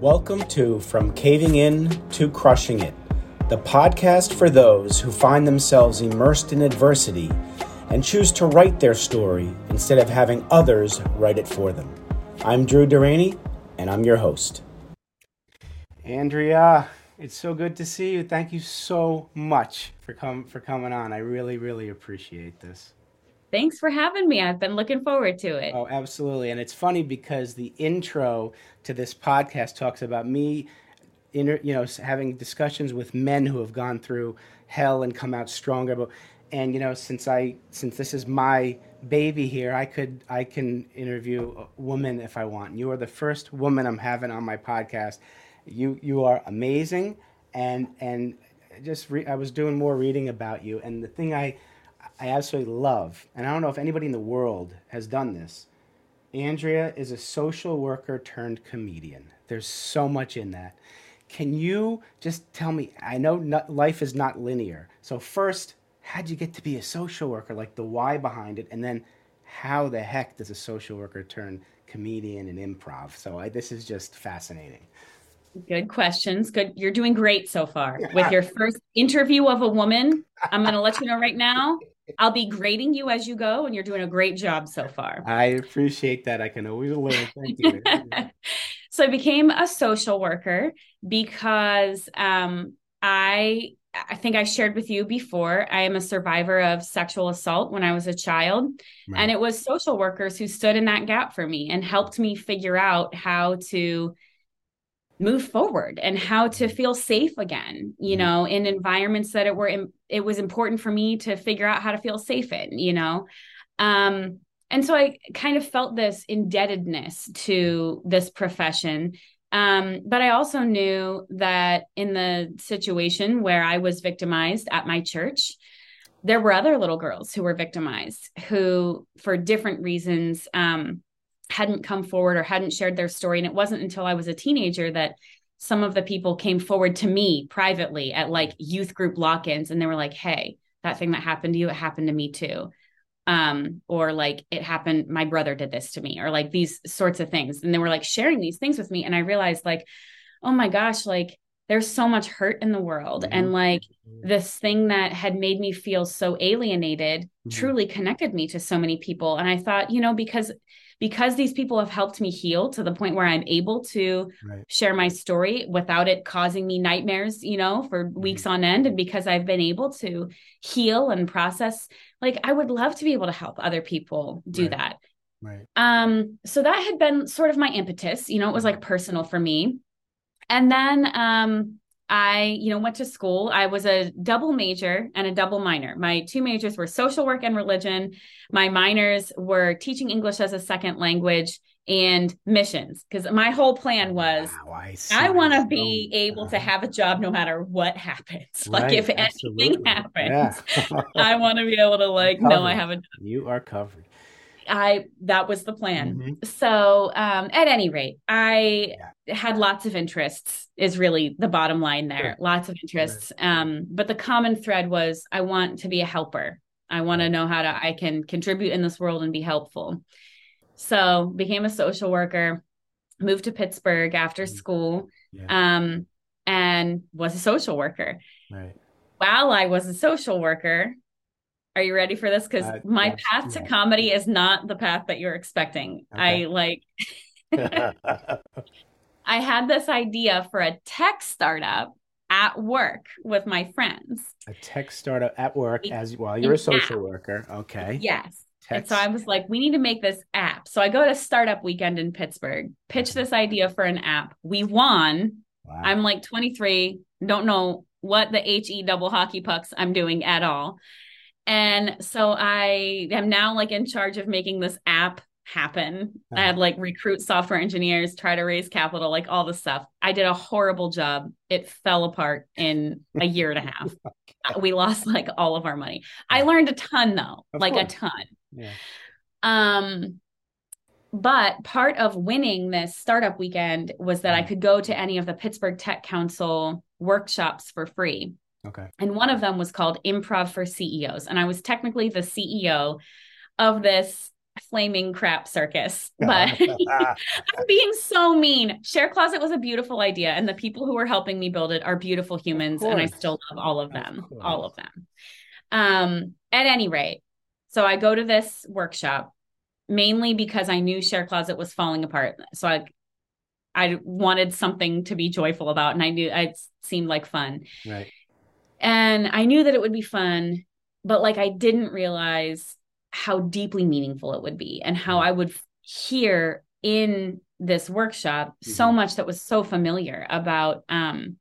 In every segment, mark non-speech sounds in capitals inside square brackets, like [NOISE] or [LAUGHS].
Welcome to From Caving In to Crushing It, the podcast for those who find themselves immersed in adversity and choose to write their story instead of having others write it for them. I'm Drew Durrani, and I'm your host. Andrea, it's so good to see you. Thank you so much for com- for coming on. I really, really appreciate this. Thanks for having me. I've been looking forward to it. Oh, absolutely. And it's funny because the intro to this podcast talks about me, inter, you know, having discussions with men who have gone through hell and come out stronger. But, and you know, since I since this is my baby here, I could I can interview a woman if I want. You are the first woman I'm having on my podcast. You you are amazing, and and just re- I was doing more reading about you, and the thing I I absolutely love, and I don't know if anybody in the world has done this. Andrea is a social worker turned comedian. There's so much in that. Can you just tell me? I know not, life is not linear. So, first, how'd you get to be a social worker? Like the why behind it, and then how the heck does a social worker turn comedian and improv? So, I, this is just fascinating. Good questions. Good. You're doing great so far with your first interview of a woman. I'm going to let you know right now. I'll be grading you as you go, and you're doing a great job so far. I appreciate that. I can always learn. Thank you. [LAUGHS] so I became a social worker because um, I I think I shared with you before. I am a survivor of sexual assault when I was a child. Right. And it was social workers who stood in that gap for me and helped me figure out how to move forward and how to mm-hmm. feel safe again you mm-hmm. know in environments that it were it was important for me to figure out how to feel safe in you know um and so i kind of felt this indebtedness to this profession um but i also knew that in the situation where i was victimized at my church there were other little girls who were victimized who for different reasons um hadn't come forward or hadn't shared their story. And it wasn't until I was a teenager that some of the people came forward to me privately at like youth group lock ins and they were like, hey, that thing that happened to you, it happened to me too. Um, or like it happened, my brother did this to me, or like these sorts of things. And they were like sharing these things with me. And I realized, like, oh my gosh, like there's so much hurt in the world. Mm-hmm. And like this thing that had made me feel so alienated mm-hmm. truly connected me to so many people. And I thought, you know, because because these people have helped me heal to the point where I'm able to right. share my story without it causing me nightmares, you know, for mm-hmm. weeks on end. And because I've been able to heal and process, like I would love to be able to help other people do right. that. Right. Um, so that had been sort of my impetus, you know, it was like personal for me. And then um I, you know, went to school. I was a double major and a double minor. My two majors were social work and religion. My minors were teaching English as a second language and missions because my whole plan was wow, I, I want to be oh, able to uh-huh. have a job no matter what happens. [LAUGHS] Right, like if absolutely. anything happens, yeah. [LAUGHS] I want to be able to [LAUGHS] like know I have a job. You are covered. I that was the plan. Mm-hmm. So um, at any rate, I yeah. had lots of interests. Is really the bottom line there. Sure. Lots of interests. Sure. Um, but the common thread was I want to be a helper. I want to know how to I can contribute in this world and be helpful. So became a social worker. Moved to Pittsburgh after mm-hmm. school. Yeah. Um, and was a social worker. Right. While I was a social worker, are you ready for this? Because uh, my yes, path to comedy is not the path that you're expecting. Okay. I like, [LAUGHS] I had this idea for a tech startup at work with my friends. A tech startup at work as well. you're a social app. worker. Okay. Yes. And so I was like, we need to make this app. So I go to startup weekend in Pittsburgh, pitch this idea for an app. We won. Wow. I'm like 23, don't know what the HE double hockey pucks I'm doing at all. And so I am now like in charge of making this app happen. I had uh-huh. like recruit software engineers, try to raise capital, like all this stuff. I did a horrible job. It fell apart in a year and a half. [LAUGHS] we lost like all of our money. I learned a ton though, of like course. a ton. Yeah. Um but part of winning this startup weekend was that I mm-hmm. could go to any of the Pittsburgh Tech Council workshops for free. Okay. And one of them was called Improv for CEOs. And I was technically the CEO of this flaming crap circus. [LAUGHS] But [LAUGHS] I'm being so mean. Share Closet was a beautiful idea, and the people who were helping me build it are beautiful humans, and I still love all of them. Of all of them. Um, at any rate, so I go to this workshop mainly because I knew Share Closet was falling apart. So I I wanted something to be joyful about and I knew it seemed like fun. Right. And I knew that it would be fun, but like I didn't realize how deeply meaningful it would be and how I would hear in this workshop mm-hmm. so much that was so familiar about um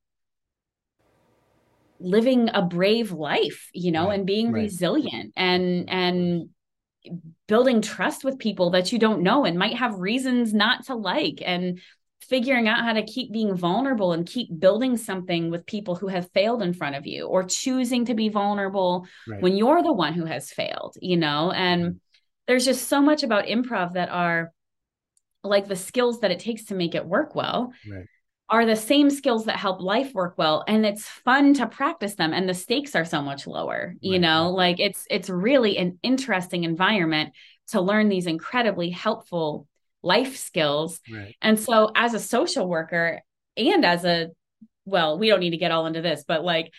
living a brave life you know right. and being right. resilient and and building trust with people that you don't know and might have reasons not to like and figuring out how to keep being vulnerable and keep building something with people who have failed in front of you or choosing to be vulnerable right. when you're the one who has failed you know and mm-hmm. there's just so much about improv that are like the skills that it takes to make it work well right. are the same skills that help life work well and it's fun to practice them and the stakes are so much lower you right. know like it's it's really an interesting environment to learn these incredibly helpful life skills. Right. And so as a social worker and as a well, we don't need to get all into this, but like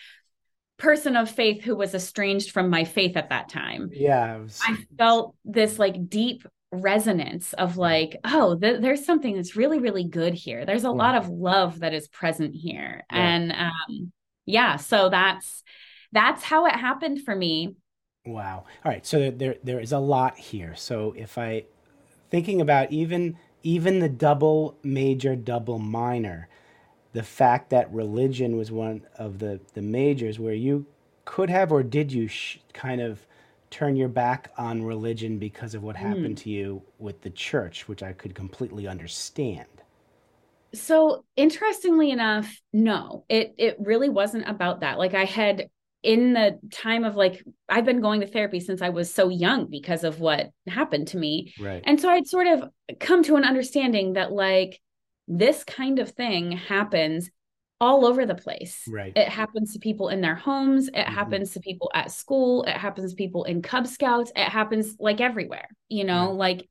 person of faith who was estranged from my faith at that time. Yeah. Was... I felt this like deep resonance of like, oh, th- there's something that's really, really good here. There's a yeah. lot of love that is present here. Yeah. And um, yeah, so that's that's how it happened for me. Wow. All right. So there there is a lot here. So if I thinking about even even the double major, double minor, the fact that religion was one of the the majors where you could have or did you sh- kind of turn your back on religion because of what happened mm. to you with the church, which I could completely understand. So interestingly enough, no, it it really wasn't about that. Like I had in the time of like I've been going to therapy since I was so young because of what happened to me. Right. And so I'd sort of come to an understanding that like this kind of thing happens all over the place. Right. It happens to people in their homes, it mm-hmm. happens to people at school, it happens to people in Cub Scouts, it happens like everywhere, you know, like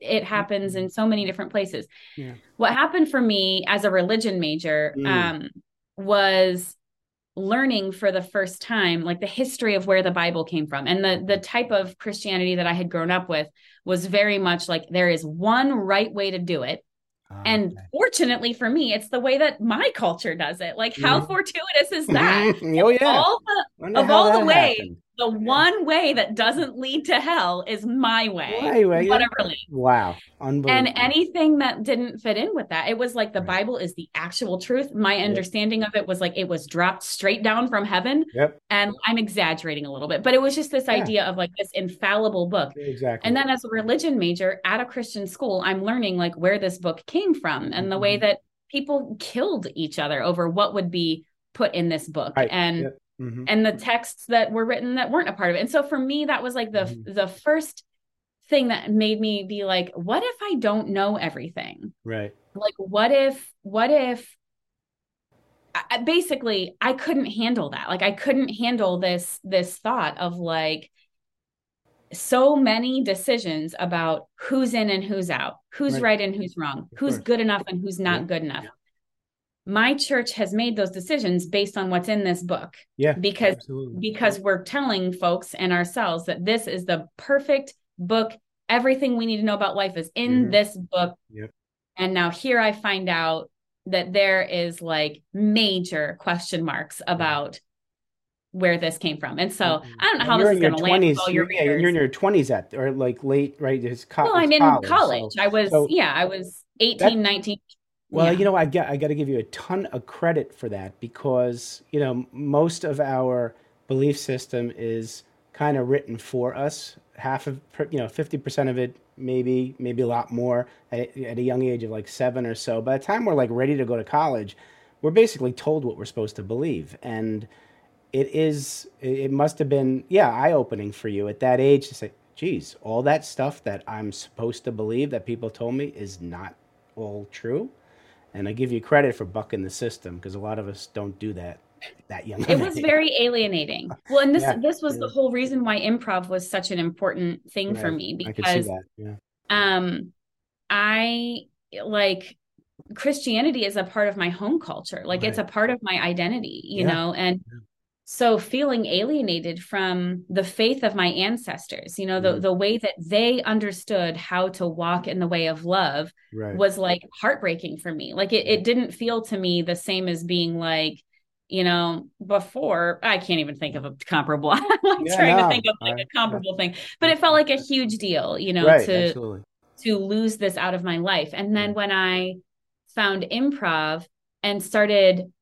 it happens mm-hmm. in so many different places. Yeah. What happened for me as a religion major mm. um was learning for the first time like the history of where the bible came from. And the the type of christianity that i had grown up with was very much like there is one right way to do it. Ah, and okay. fortunately for me it's the way that my culture does it. Like how mm-hmm. fortuitous is that? [LAUGHS] Oh yeah. All the, of all the ways the one way that doesn't lead to hell is my way. My way. Whatever yeah. Wow. Unbelievable. And anything that didn't fit in with that, it was like the right. Bible is the actual truth. My yep. understanding of it was like it was dropped straight down from heaven. Yep. And I'm exaggerating a little bit, but it was just this yeah. idea of like this infallible book. Exactly. And then as a religion major at a Christian school, I'm learning like where this book came from and the mm-hmm. way that people killed each other over what would be put in this book. Right. And yep mm-hmm. and the texts that were written that weren't a part of it. And so for me, that was like the mm-hmm. the first thing that made me be like, what if I don't know everything? Right. Like, what if, what if I, basically I couldn't handle that. Like I couldn't handle this, this thought of like, so many decisions about who's in and who's out, who's right, right and who's wrong, of who's course. good enough and who's not yeah. good enough. My church has made those decisions based on what's in this book. Yeah. Because absolutely. because we're telling folks and ourselves that this is the perfect book. Everything we need to know about life is in mm-hmm. this book. Yep. And now here I find out that there is like major question marks about where this came from. And so mm-hmm. I don't know how this is going to land. You're, yeah, you're in your 20s at or like late, right? It's co- well, I'm in college. college. So, I was, so yeah, I was 18, 19, well, yeah. you know, I get I got to give you a ton of credit for that because you know most of our belief system is kind of written for us. Half of you know, fifty percent of it, maybe maybe a lot more at, at a young age of like seven or so. By the time we're like ready to go to college, we're basically told what we're supposed to believe, and it is it must have been yeah eye opening for you at that age to say, geez, all that stuff that I'm supposed to believe that people told me is not all true and I give you credit for bucking the system because a lot of us don't do that. that young. It was [LAUGHS] very alienating. Well, and this Yeah, this was yeah. the whole reason why improv was such an important thing for Right. me I because that. Yeah. um I like Christianity is a part of my home culture. Like it's a part of my identity, you know, and. So feeling alienated from the faith of my ancestors, you know, the Mhm. the way that they understood how to walk in the way of love Right. was like heartbreaking for me. Like it, it didn't feel to me the same as being like, you know, before I can't even think of a comparable. [LAUGHS] I'm like Yeah, trying to think of like a comparable thing, but it felt like a huge deal, you know, right. to Absolutely. to lose this out of my life. And then when I found improv and started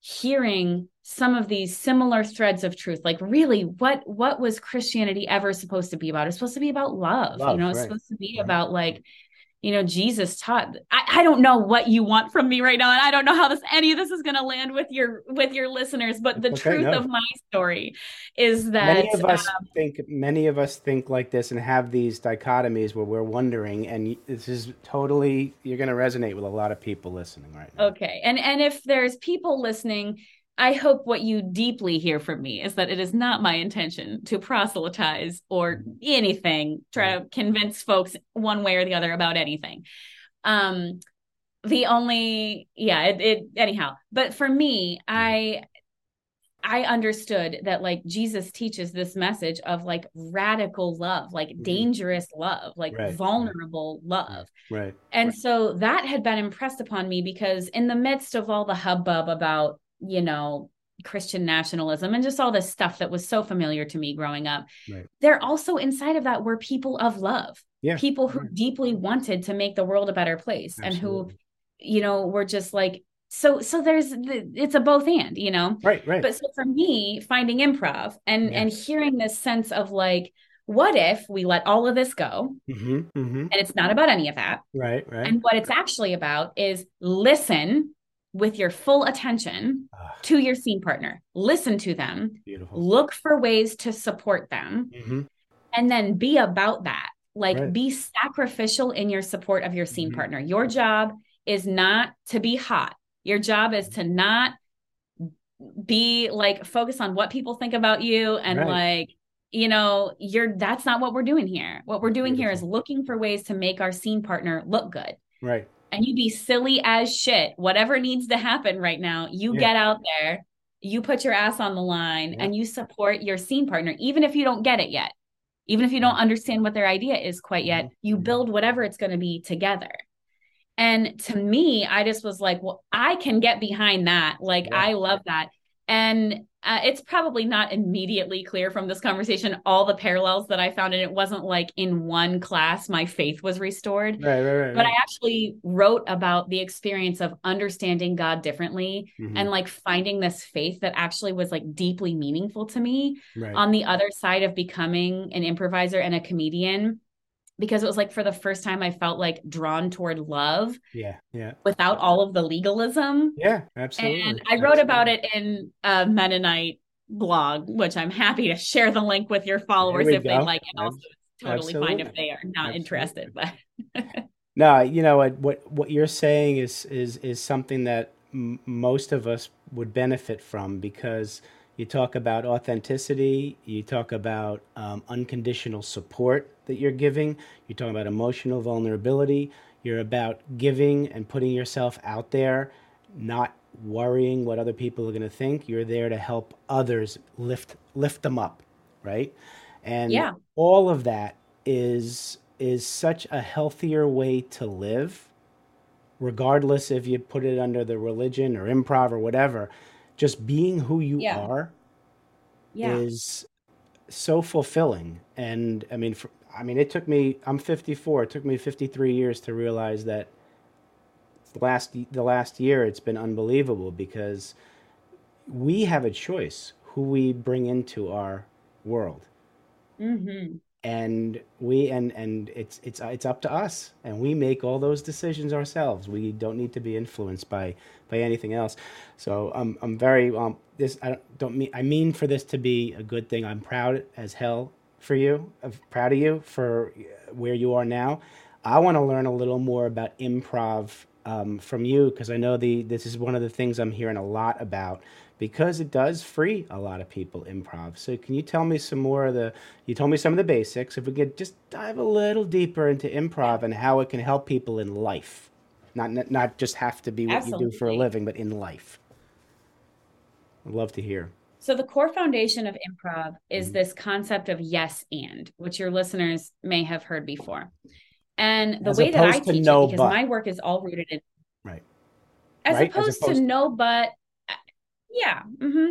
hearing some of these similar threads of truth, like really what what was Christianity ever supposed to be about? It's supposed to be about love. Love, you know, it's right. supposed to be Right. about like you know jesus taught I, I don't know what you want from me right now and i don't know how this any of this is going to land with your with your listeners but the okay, truth no. of my story is that many of us um, think many of us think like this and have these dichotomies where we're wondering and this is totally you're going to resonate with a lot of people listening right now Okay. And and if there's people listening, I hope what you deeply hear from me is that it is not my intention to proselytize or anything, try to convince folks one way or the other about anything. Um the only yeah, it, it anyhow. But for me, I I understood that like Jesus teaches this message of like radical love, like Mhm. dangerous love, like Right, right. vulnerable love. right And so that had been impressed upon me because in the midst of all the hubbub about, you know, Christian nationalism and just all this stuff that was so familiar to me growing up, Right. there also inside of that were people of love, yeah people who yeah. deeply wanted to make the world a better place and who, you know, were just like, so, so there's, the, it's a both and, you know? right right But so for me, finding improv and, Yeah. and hearing this sense of like, what if we let all of this go hmm hmm and it's not about any of that? right right And what it's actually about is listen with your full attention Ah, to your scene partner. Listen to them, beautiful look for ways to support them, hmm and then be about that. Like Right. be sacrificial in your support of your scene Mhm. partner. Your job is not to be hot. Your job is to not be like focus on what people think about you and Right. like you know you're that's not what we're doing here what we're doing here is looking for ways to make our scene partner look good right and you be silly as shit. Whatever needs to happen right now, you Yeah. get out there, you put your ass on the line, Yeah. and you support your scene partner, even if you don't get it yet, even if you don't understand what their idea is quite yet. Mhm. You Mhm. build whatever it's going to be together. And to me, I just was like, well, I can get behind that. Like, Yeah. I love that. And uh, it's probably not immediately clear from this conversation all the parallels that I found. And it wasn't like in one class, my faith was restored right right right but right. I actually wrote about the experience of understanding God differently Mhm. and like finding this faith that actually was like deeply meaningful to me right on the other side of becoming an improviser and a comedian because it was like for the first time I felt like drawn toward love yeah yeah without all of the legalism. yeah absolutely And I wrote about it in a Mennonite blog, which I'm happy to share the link with your followers we if they like it. Also, it's totally fine if they are not Absolutely. interested, but [LAUGHS] No, you know what what what you're saying is is is something that m- most of us would benefit from because you talk about authenticity, you talk about um, unconditional support that you're giving, You're talking about emotional vulnerability, you're about giving and putting yourself out there, not worrying what other people are going to think. You're there to help others lift lift them up, right? And Yeah. all of that is is such a healthier way to live regardless if you put it under the religion or improv or whatever just being who you Yeah. are yeah. is so fulfilling and i mean for, i mean it took me i'm 54 it took me 53 years to realize that the last the last year it's been unbelievable because we have a choice who we bring into our world. Hmm and we and and it's it's it's up to us. And we make all those decisions ourselves. We don't need to be influenced by by anything else. So i'm i'm very um this i don't mean i mean for this to be a good thing. I'm proud as hell for you i'm proud of you for where you are now i want to learn a little more about improv um, from you because i know the this is one of the things i'm hearing a lot about because it does free a lot of people improv. So can you tell me some more of the you told me some of the basics. If we could just dive a little deeper into improv and how it can help people in life. Not not just have to be what Absolutely. you do for a living, but in life. I'd love to hear. So the core foundation of improv is mm-hmm. this concept of yes and, which your listeners may have heard before. And the As way that I teach no it, because but. my work is all rooted in right. As, right? Opposed, As opposed to no but yeah. Mm-hmm.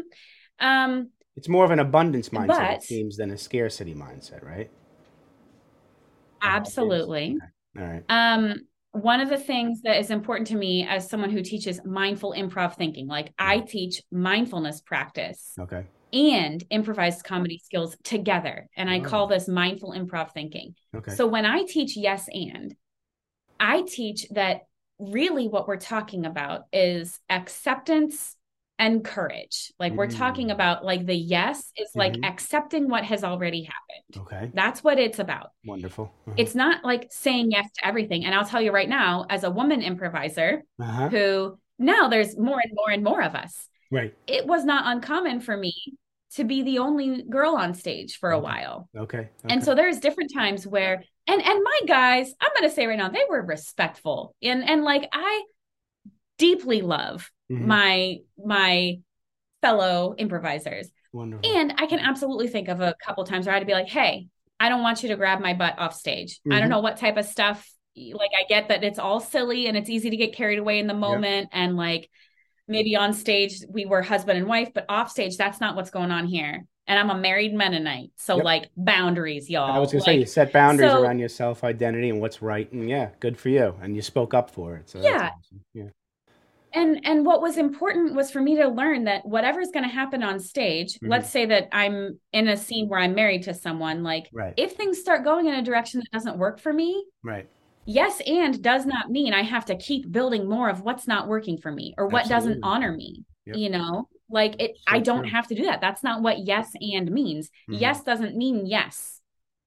Um, it's more of an abundance mindset, but, it seems, than a scarcity mindset, right? Absolutely. Okay. All right. Um, one of the things that is important to me as someone who teaches mindful improv thinking, like I teach mindfulness practice. Okay. And improvised comedy skills together. And I oh. call this mindful improv thinking. Okay. So when I teach yes and, I teach that really what we're talking about is acceptance and courage. Like we're talking mm. about like the yes is like mm-hmm. accepting what has already happened. Okay. That's what it's about. Wonderful. Uh-huh. It's not like saying yes to everything. And I'll tell you right now, as a woman improviser uh-huh. who now there's more and more and more of us. Right. It was not uncommon for me to be the only girl on stage for a while. Okay. okay. And so there's different times where and and my guys, I'm going to say right now, they were respectful. And and like I deeply love mm-hmm. my my fellow improvisers. Wonderful. And I can absolutely think of a couple times where I'd be like, "Hey, I don't want you to grab my butt off stage. Mm-hmm. I don't mm-hmm. know what type of stuff. Like, I get that it's all silly and it's easy to get carried away in the moment, yep. and like." Maybe on stage we were husband and wife, but off stage that's not what's going on here and I'm a married Mennonite. So yep. like boundaries, y'all. I was gonna like, say you set boundaries so, around your self identity and what's right, and yeah, good for you. And you spoke up for it. So yeah, awesome. yeah and and what was important was for me to learn that whatever's going to happen on stage mm-hmm. let's say that i'm in a scene where i'm married to someone like right. if things start going in a direction that doesn't work for me right yes and does not mean i have to keep building more of what's not working for me or what Absolutely. doesn't honor me yep. you know like it so i don't true. have to do that that's not what yes and means mm-hmm. yes doesn't mean yes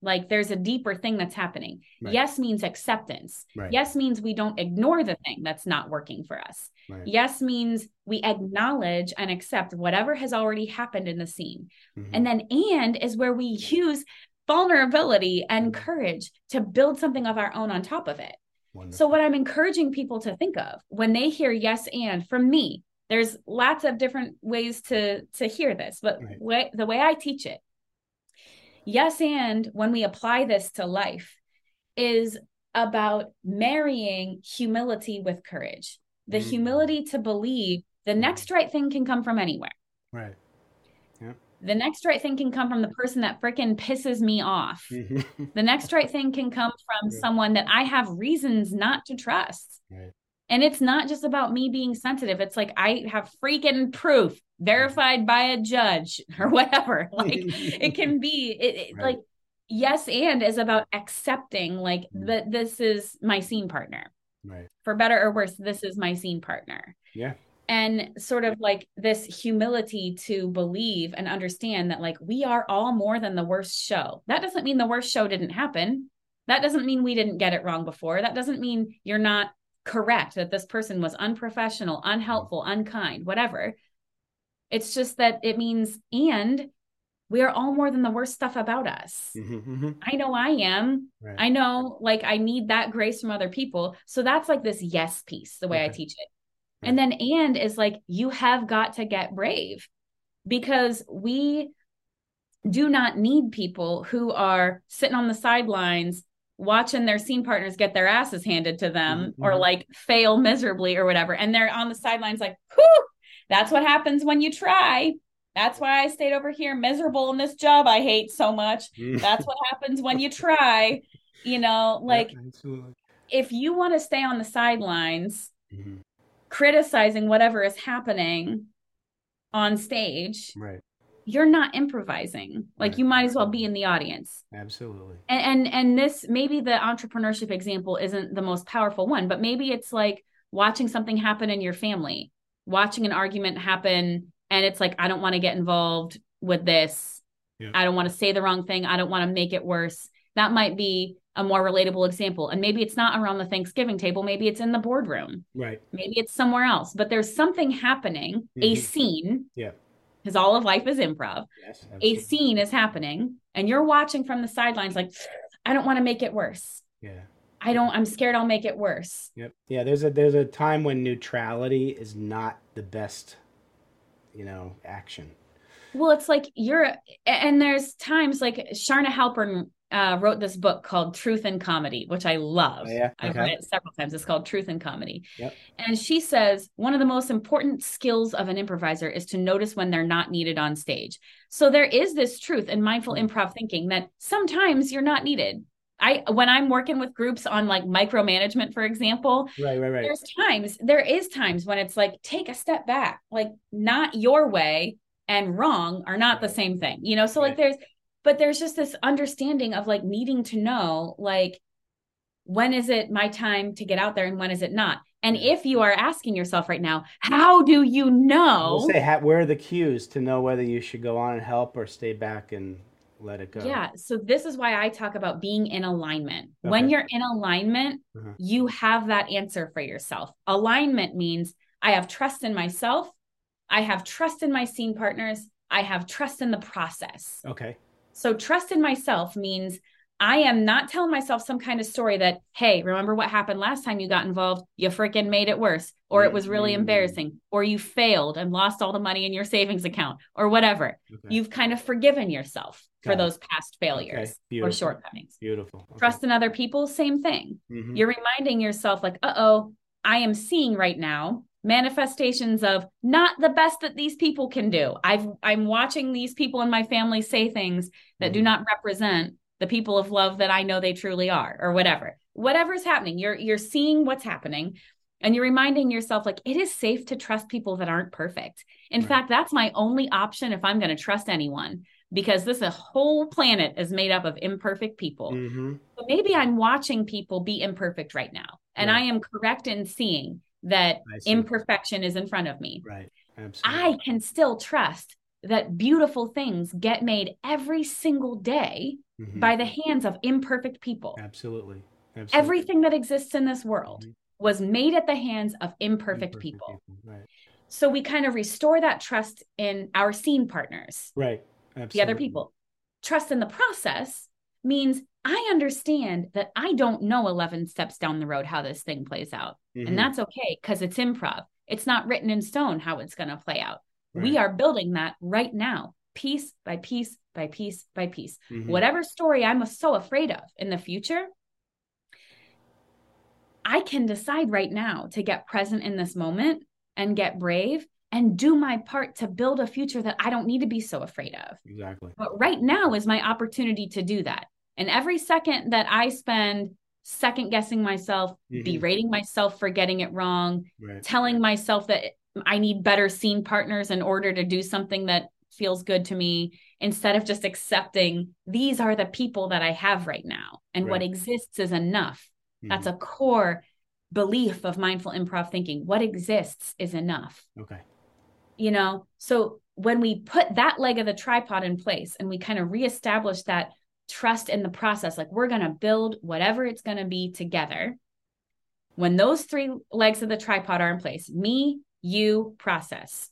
like there's a deeper thing that's happening. Right. Yes means acceptance. Right. Yes means we don't ignore the thing that's not working for us. Right. Yes means we acknowledge and accept whatever has already happened in the scene. Mm-hmm. And then and is where we use vulnerability and mm-hmm. courage to build something of our own on top of it. Wonderful. So what I'm encouraging people to think of when they hear yes and from me, there's lots of different ways to to hear this, but way, the way I teach it Yes, and when we apply this to life, is about marrying humility with courage. The mm. humility to believe the next right thing can come from anywhere. Right. Yeah. The next right thing can come from the person that freaking pisses me off. Mm-hmm. the next right thing can come from yeah. someone that I have reasons not to trust. Right. And it's not just about me being sensitive. It's like I have freaking proof verified by a judge [LAUGHS] or whatever. [LAUGHS] Like it can be it, it right. like yes and is about accepting like mm. that this is my scene partner. Right. For better or worse, this is my scene partner. Yeah. And sort of like this humility to believe and understand that like we are all more than the worst show. That doesn't mean the worst show didn't happen. That doesn't mean we didn't get it wrong before. That doesn't mean you're not correct that this person was unprofessional, unhelpful, unkind, whatever. It's just that it means, and we are all more than the worst stuff about us. Mm-hmm, mm-hmm. I know I am. Right. I know, like, I need that grace from other people. So that's like this yes piece, the way okay. I teach it. Right. And then, and is like, you have got to get brave because we do not need people who are sitting on the sidelines watching their scene partners get their asses handed to them mm-hmm. or like fail miserably or whatever. And they're on the sidelines like, whew, that's what happens when you try. That's why I stayed over here miserable in this job I hate so much. That's what happens when you try. You know, like yeah, if you want to stay on the sidelines mm-hmm. criticizing whatever is happening on stage, right you're not improvising like right. you might as well be in the audience absolutely and, and and this maybe the entrepreneurship example isn't the most powerful one but maybe it's like watching something happen in your family watching an argument happen and it's like i don't want to get involved with this yeah. i don't want to say the wrong thing i don't want to make it worse that might be a more relatable example. And maybe it's not around the Thanksgiving table, maybe it's in the boardroom. Right. Maybe it's somewhere else, but there's something happening, mm-hmm. a scene. Yeah. Because all of life is improv. Yes, a scene is happening, and you're watching from the sidelines, like, I don't want to make it worse. Yeah. I don't I'm scared I'll make it worse. Yep. Yeah, there's a there's a time when neutrality is not the best you know, action. Well, it's like you're and there's times like Charna Halpern uh, wrote this book called Truth and Comedy, which I love. Oh, yeah? okay. I've read it several times. It's called Truth and Comedy. Yep. And she says one of the most important skills of an improviser is to notice when they're not needed on stage. So there is this truth in mindful mm-hmm. improv thinking that sometimes you're not needed. I when I'm working with groups on like micromanagement, for example, right, right, right. There's times, there is times when it's like take a step back, like not your way and wrong are not the same thing, you know. So right. like there's, but there's just this understanding of like needing to know like when is it my time to get out there and when is it not. And if you are asking yourself right now, how do you know? We'll say, where are the cues to know whether you should go on and help or stay back and let it go. Yeah. So this is why I talk about being in alignment. Okay. When you're in alignment, uh-huh. you have that answer for yourself. Alignment means I have trust in myself, I have trust in my scene partners, I have trust in the process. Okay. So trust in myself means I am not telling myself some kind of story that, hey, remember what happened last time you got involved? You freaking made it worse, or it was really mm-hmm. embarrassing, or you failed and lost all the money in your savings account, or whatever. Okay. You've kind of forgiven yourself for those past failures okay. or shortcomings. Beautiful. Okay. Trust in other people, same thing. Mm-hmm. You're reminding yourself, like, uh oh, I am seeing right now manifestations of not the best that these people can do. I've I'm watching these people in my family say things that mm-hmm. do not represent the people of love that I know they truly are, or whatever. Whatever's happening, you're you're seeing what's happening. And you're reminding yourself, like, it is safe to trust people that aren't perfect. In right. fact, that's my only option if I'm going to trust anyone because this whole planet is made up of imperfect people. Mm-hmm. So maybe I'm watching people be imperfect right now, and I am correct in seeing that imperfection is in front of me. Right. Absolutely. I can still trust that beautiful things get made every single day mm-hmm. by the hands of imperfect people. Absolutely. Absolutely. Everything that exists in this world mm-hmm. was made at the hands of imperfect, imperfect people. people. Right. So we kind of restore that trust in our scene partners. Right. Absolutely. the other people. Trust in the process means I understand that I don't know 11 steps down the road how this thing plays out. Mm-hmm. And that's okay because it's improv. It's not written in stone how it's going to play out. Right. We are building that right now, piece by piece by piece by piece. Mm-hmm. Whatever story I'm so afraid of in the future, I can decide right now to get present in this moment and get brave and do my part to build a future that I don't need to be so afraid of. Exactly. But right now is my opportunity to do that. And every second that I spend second guessing myself, mm-hmm. berating myself for getting it wrong, right. telling myself that I need better scene partners in order to do something that feels good to me, instead of just accepting these are the people that I have right now and right. what exists is enough. Mm-hmm. That's a core belief of mindful improv thinking. What exists is enough. Okay you know so when we put that leg of the tripod in place and we kind of reestablish that trust in the process like we're going to build whatever it's going to be together when those three legs of the tripod are in place me you process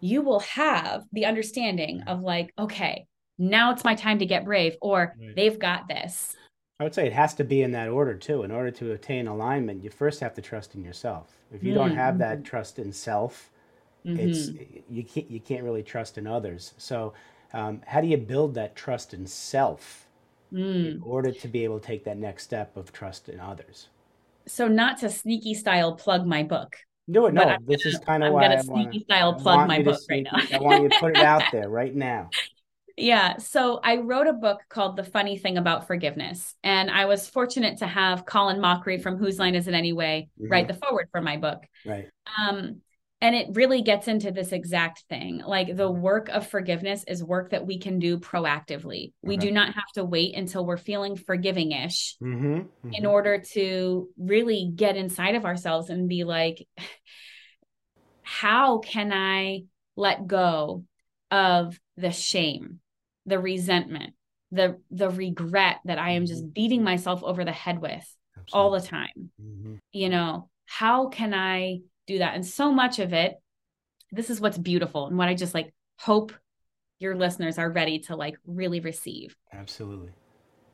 you will have the understanding of like okay now it's my time to get brave or right. they've got this i would say it has to be in that order too in order to attain alignment you first have to trust in yourself if you mm-hmm. don't have that trust in self Mm-hmm. It's you can't you can't really trust in others. So um, how do you build that trust in self mm. in order to be able to take that next step of trust in others? So not to sneaky style plug my book. No, no. This gonna, is kind of I'm why gonna I sneaky style plug my book sneaky, right now. I want you to put it out there right [LAUGHS] now. Yeah. So I wrote a book called The Funny Thing About Forgiveness. And I was fortunate to have Colin Mochrie from Whose Line Is It Anyway mm-hmm. write the foreword for my book. Right. Um, and it really gets into this exact thing like the work of forgiveness is work that we can do proactively we do not have to wait until we're feeling forgiving-ish mm-hmm, mm-hmm. in order to really get inside of ourselves and be like how can i let go of the shame the resentment the the regret that I am just Mhm. beating myself over the head with all the time. You know, how can I do that? And so much of it, this is what's beautiful and what I just like hope your listeners are ready to like really receive. Absolutely.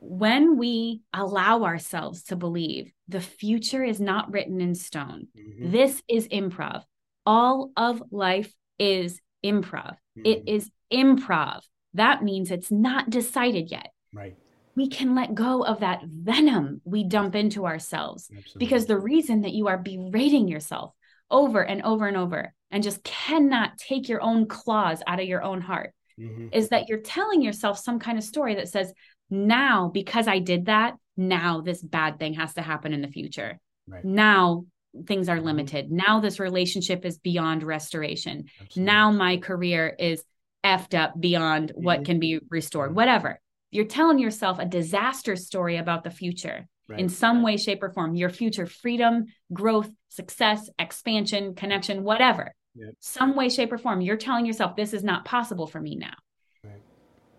When we allow ourselves to believe the future is not written in stone, Mhm. this is improv. All of life is improv. It Mhm. is improv. That means it's not decided yet. right. We can let go of that venom we dump into ourselves Absolutely. because the reason that you are berating yourself over and over and over and just cannot take your own claws out of your own heart Mhm. is that you're telling yourself some kind of story that says, now, because I did that, now this bad thing has to happen in the future. Right. Now things are Mhm. limited. Now this relationship is beyond restoration. Absolutely. Now my career is effed up beyond what Mhm. can be restored, whatever. You're telling yourself a disaster story about the future Right. in some way, shape, or form. Your future freedom, growth, success, expansion, connection, whatever. Yep. Some way, shape, or form. You're telling yourself, this is not possible for me now. Right.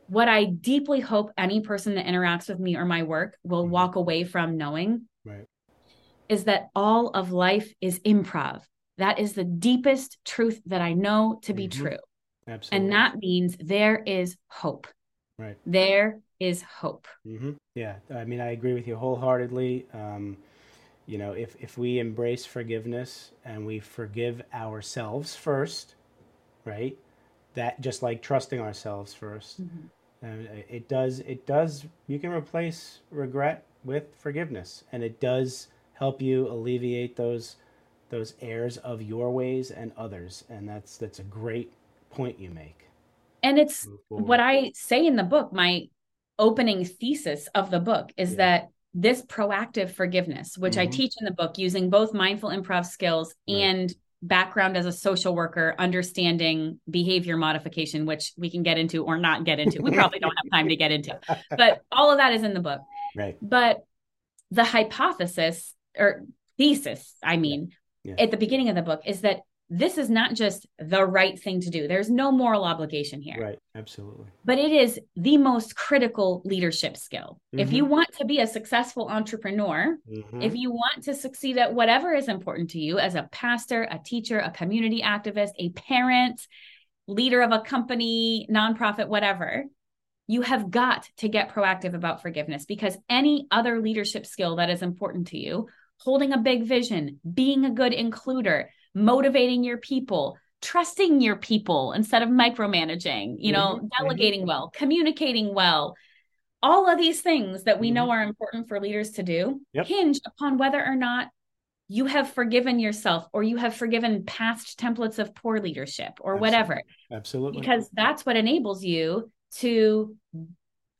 What I deeply hope any person that interacts with me or my work will Mhm. walk away from knowing Right. is that all of life is improv. That is the deepest truth that I know to be Mhm. true. Absolutely. And that means there is hope. Right. There is hope. hmm Yeah, I mean, I agree with you wholeheartedly. Um, you know, if if we embrace forgiveness and we forgive ourselves first, right? That just like trusting ourselves 1st and it does it does you can replace regret with forgiveness, and it does help you alleviate those those airs of your ways and others, and that's that's a great point you make. And it's what I say in the book, my opening thesis of the book is Yeah. that this proactive forgiveness, which I Mhm. teach in the book using both mindful improv skills Right. and background as a social worker, understanding behavior modification, which we can get into or not get into. We probably don't have time to get into, [LAUGHS] but all of that is in the book. right. But the hypothesis or thesis, I mean, Yeah. at the beginning of the book is that this is not just the right thing to do. There's no moral obligation here Right. Absolutely. but it is the most critical leadership skill. If Mm-hmm. you want to be a successful entrepreneur, Mhm. if you want to succeed at whatever is important to you as a pastor, a teacher, a community activist, a parent, leader of a company, nonprofit, whatever, you have got to get proactive about forgiveness because any other leadership skill that is important to you, holding a big vision, being a good includer, motivating your people, trusting your people instead of micromanaging, you know, Mhm, delegating well, communicating well, all of these things that we know Mhm. are important for leaders to do Yep. hinge upon whether or not you have forgiven yourself or you have forgiven past templates of poor leadership or whatever Absolutely. because that's what enables you to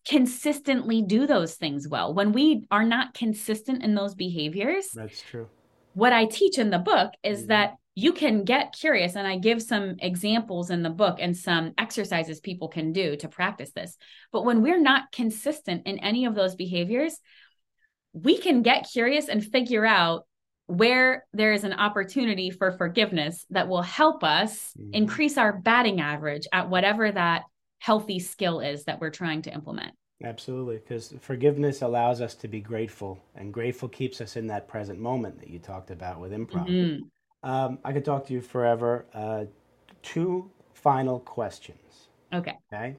consistently do those things well. When we are not consistent in those behaviors, That's true. what I teach in the book is Mhm. that you can get curious, and I give some examples in the book and some exercises people can do to practice this. But when we're not consistent in any of those behaviors, we can get curious and figure out where there is an opportunity for forgiveness that will help us Mhm. increase our batting average at whatever that healthy skill is that we're trying to implement. Absolutely. Because forgiveness allows us to be grateful, and grateful keeps us in that present moment that you talked about with improv. Mhm. Um, I could talk to you forever. Uh, two final questions. Okay. Okay.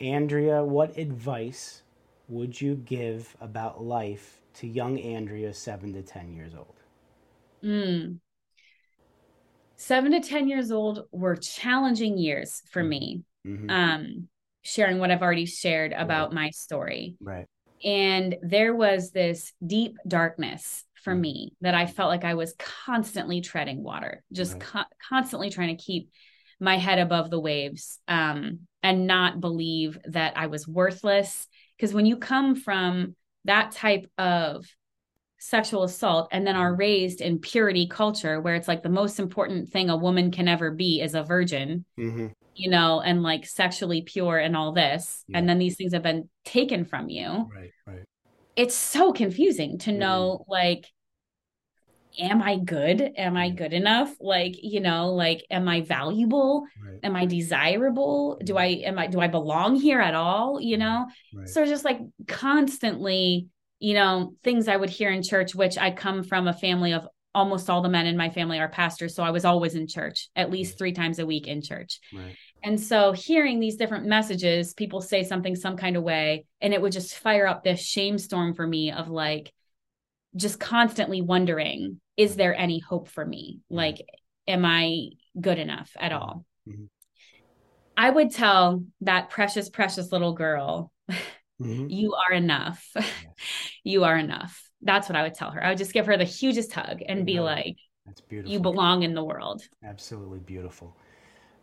Andrea, what advice would you give about life to young Andrea, seven to 10 years old? Mm. Seven to 10 years old were challenging years for me. Mhm. Um, sharing what I've already shared about my story. right. And there was this deep darkness for Mhm. me that I felt like I was constantly treading water, just Right. co- constantly trying to keep my head above the waves um, and not believe that I was worthless. Because when you come from that type of sexual assault and then are raised in purity culture where it's like the most important thing a woman can ever be is a virgin hmm you know and like sexually pure and all this Yeah. and then these things have been taken from you Right. Right. It's so confusing to Mhm. know like am I good? Am I mm-hmm. good enough? Like, you know, like am I valuable? Right. Am I desirable? Do mm-hmm. I am I do I belong here at all? You mm-hmm. know? Right. So just like constantly, you know, things I would hear in church, which I come from a family of almost all the men in my family are pastors. So I was always in church, at least three times a week in church. Right. And so hearing these different messages, people say something some kind of way, and it would just fire up this shame storm for me of like, just constantly wondering is there any hope for me like am i good enough at all mm-hmm. i would tell that precious precious little girl mm-hmm. [LAUGHS] you are enough [LAUGHS] you are enough that's what i would tell her. I would just give her the hugest hug and be like that's beautiful. you belong in the world. Absolutely beautiful.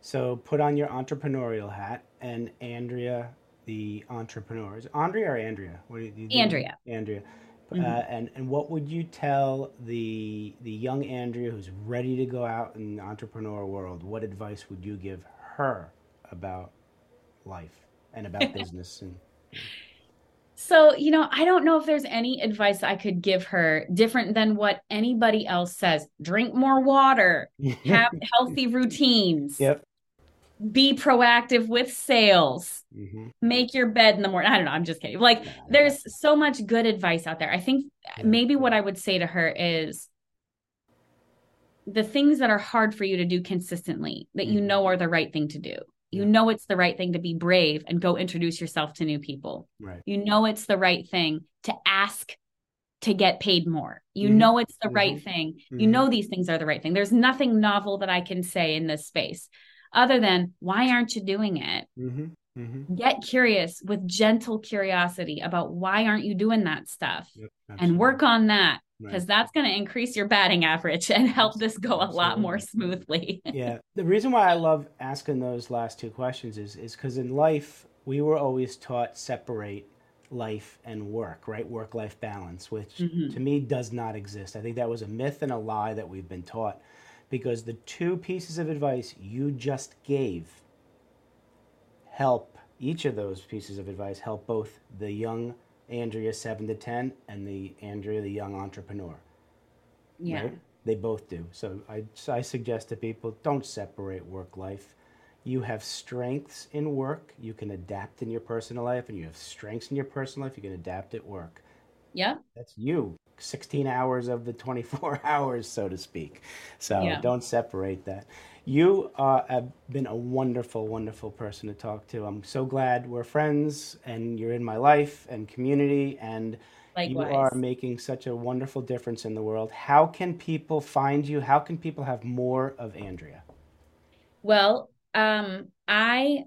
So put on your entrepreneurial hat and andrea the entrepreneur is andrea or andrea? What do you, do? You andrea. Andrea Mm-hmm. Uh, and and what would you tell the the young Andrea who's ready to go out in the entrepreneur world? What advice would you give her about life and about [LAUGHS] business? And [LAUGHS] so you know, I don't know if there's any advice I could give her different than what anybody else says. Drink more water, [LAUGHS] have healthy routines. Yep be proactive with sales mm-hmm. make your bed in the morning i don't know i'm just kidding like there's so much good advice out there i think maybe what i would say to her is the things that are hard for you to do consistently that you mm-hmm. know are the right thing to do you know it's the right thing to be brave and go introduce yourself to new people right. you know it's the right thing to ask to get paid more you mm-hmm. know it's the mm-hmm. right thing you mm-hmm. know these things are the right thing there's nothing novel that i can say in this space other than why aren't you doing it? Mm-hmm. Mm-hmm. Get curious with gentle curiosity about why aren't you doing that stuff yep, and work on that because right. that's going to increase your batting average and help this go a lot more smoothly. [LAUGHS] yeah. The reason why I love asking those last two questions is is because in life, we were always taught separate life and work, right? Work life balance, which mm-hmm. to me does not exist. I think that was a myth and a lie that we've been taught because the two pieces of advice you just gave help each of those pieces of advice help both the young Andrea 7 to 10 and the Andrea the young entrepreneur. Yeah. Right? They both do. So I I suggest to people don't separate work life. You have strengths in work, you can adapt in your personal life and you have strengths in your personal life, you can adapt at work. Yeah. That's you. 16 hours of the 24 [LAUGHS] hours, so to speak. So yeah. don't separate that. You uh, have been a wonderful, wonderful person to talk to. I'm so glad we're friends and you're in my life and community, and Likewise. you are making such a wonderful difference in the world. How can people find you? How can people have more of Andrea? Well, um, I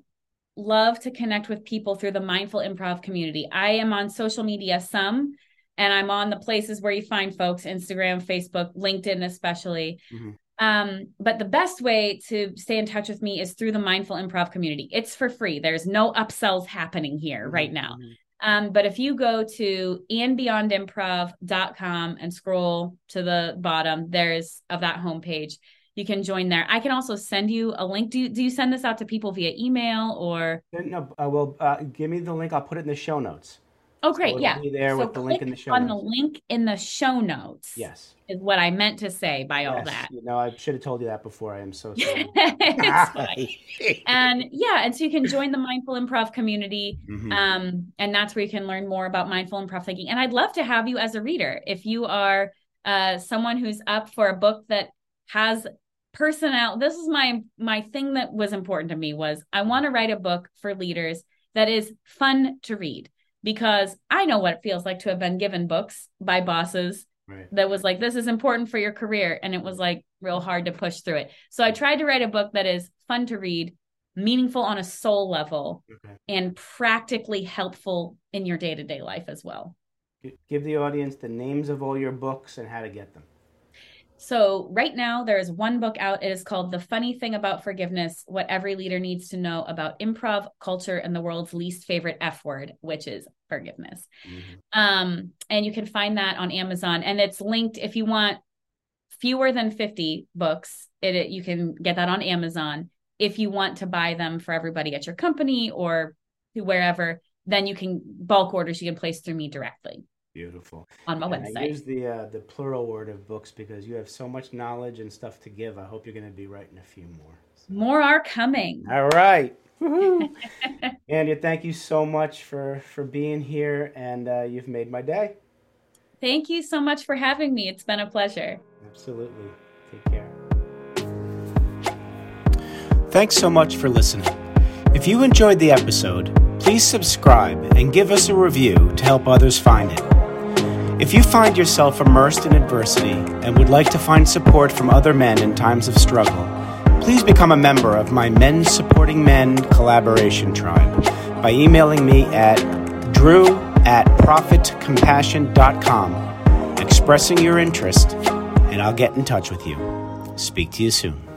love to connect with people through the mindful improv community. I am on social media some and I'm on the places where you find folks Instagram, Facebook, LinkedIn, especially. Mm-hmm. Um, but the best way to stay in touch with me is through the Mindful Improv community. It's for free. There's no upsells happening here mm-hmm. right now. Mm-hmm. Um, but if you go to andbeyondimprov.com and scroll to the bottom, there's of that homepage, you can join there. I can also send you a link. Do you, do you send this out to people via email or? No, uh, well, uh, give me the link. I'll put it in the show notes. Oh, great. So yeah. There so with the link in the show on notes. the link in the show notes. Yes. Is what I meant to say by yes. all that. You know, I should have told you that before. I am so [LAUGHS] sorry. [LAUGHS] and yeah, and so you can join the mindful improv community. Mm-hmm. Um, and that's where you can learn more about mindful improv thinking. And I'd love to have you as a reader. If you are uh, someone who's up for a book that has personnel, this is my my thing that was important to me was I want to write a book for leaders that is fun to read because I know what it feels like to have been given books by bosses right. that was like, this is important for your career. And it was like real hard to push through it. So I tried to write a book that is fun to read, meaningful on a soul level, okay. and practically helpful in your day to day life as well. Give the audience the names of all your books and how to get them. So, right now, there is one book out. It is called The Funny Thing About Forgiveness What Every Leader Needs to Know About Improv, Culture, and the World's Least Favorite F Word, which is forgiveness. Mm-hmm. Um, and you can find that on Amazon. And it's linked if you want fewer than 50 books, it, it you can get that on Amazon. If you want to buy them for everybody at your company or wherever, then you can bulk orders you can place through me directly. Beautiful. On my and website. I use the uh, the plural word of books because you have so much knowledge and stuff to give. I hope you're going to be writing a few more. More are coming. All right. [LAUGHS] Andrea, thank you so much for for being here, and uh, you've made my day. Thank you so much for having me. It's been a pleasure. Absolutely. Take care. Thanks so much for listening. If you enjoyed the episode, please subscribe and give us a review to help others find it. If you find yourself immersed in adversity and would like to find support from other men in times of struggle, please become a member of my Men Supporting Men collaboration tribe by emailing me at drew at profitcompassion.com, expressing your interest, and I'll get in touch with you. Speak to you soon.